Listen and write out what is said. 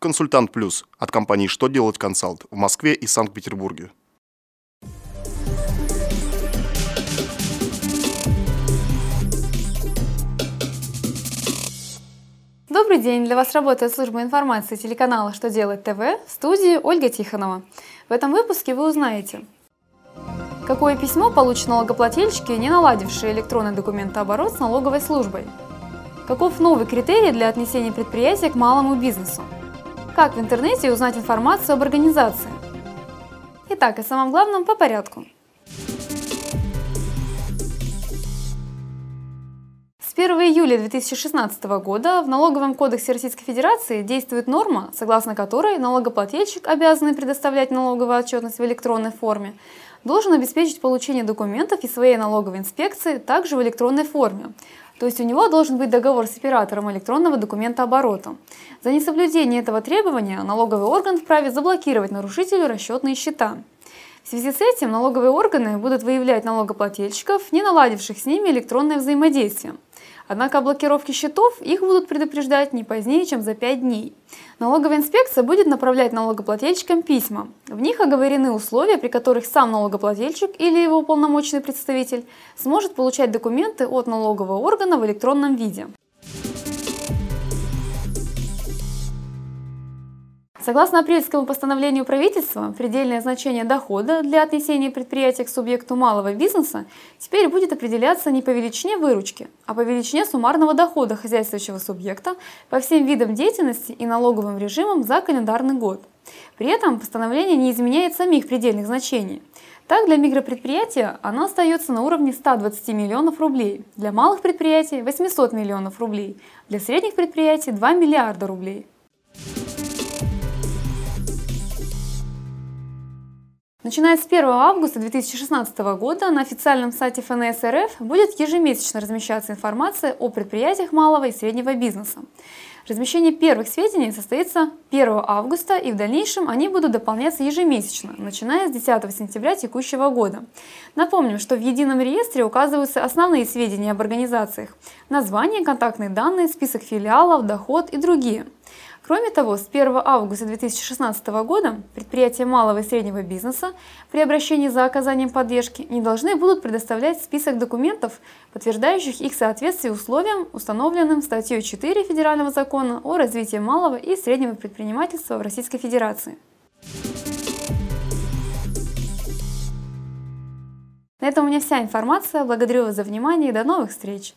Консультант Плюс от компании «Что делать консалт» в Москве и Санкт-Петербурге. Добрый день! Для вас работает служба информации телеканала «Что делать ТВ» в студии Ольга Тихонова. В этом выпуске вы узнаете, какое письмо получат налогоплательщики, не наладившие электронный документооборот с налоговой службой, каков новый критерий для отнесения предприятия к малому бизнесу, как в интернете узнать информацию об организации. Итак, о самом главном по порядку – С 1 июля 2016 года в Налоговом кодексе Российской Федерации действует норма, согласно которой налогоплательщик, обязанный предоставлять налоговую отчетность в электронной форме, должен обеспечить получение документов из своей налоговой инспекции также в электронной форме. То есть у него должен быть договор с оператором электронного документа оборота. За несоблюдение этого требования налоговый орган вправе заблокировать нарушителю расчетные счета. В связи с этим налоговые органы будут выявлять налогоплательщиков, не наладивших с ними электронное взаимодействие. Однако о блокировке счетов их будут предупреждать не позднее, чем за 5 дней. Налоговая инспекция будет направлять налогоплательщикам письма. В них оговорены условия, при которых сам налогоплательщик или его уполномоченный представитель сможет получать документы от налогового органа в электронном виде. Согласно апрельскому постановлению правительства, предельное значение дохода для отнесения предприятия к субъекту малого бизнеса теперь будет определяться не по величине выручки, а по величине суммарного дохода хозяйствующего субъекта по всем видам деятельности и налоговым режимам за календарный год. При этом постановление не изменяет самих предельных значений. Так, для микропредприятия оно остается на уровне 120 миллионов рублей, для малых предприятий – 800 миллионов рублей, для средних предприятий – 2 миллиарда рублей. Начиная с 1 августа 2016 года на официальном сайте ФНС РФ будет ежемесячно размещаться информация о предприятиях малого и среднего бизнеса. Размещение первых сведений состоится 1 августа и в дальнейшем они будут дополняться ежемесячно, начиная с 10 сентября текущего года. Напомним, что в едином реестре указываются основные сведения об организациях – название, контактные данные, список филиалов, доход и другие – Кроме того, с 1 августа 2016 года предприятия малого и среднего бизнеса при обращении за оказанием поддержки не должны будут предоставлять список документов, подтверждающих их соответствие условиям, установленным статьей 4 Федерального закона о развитии малого и среднего предпринимательства в Российской Федерации. На этом у меня вся информация. Благодарю вас за внимание и до новых встреч!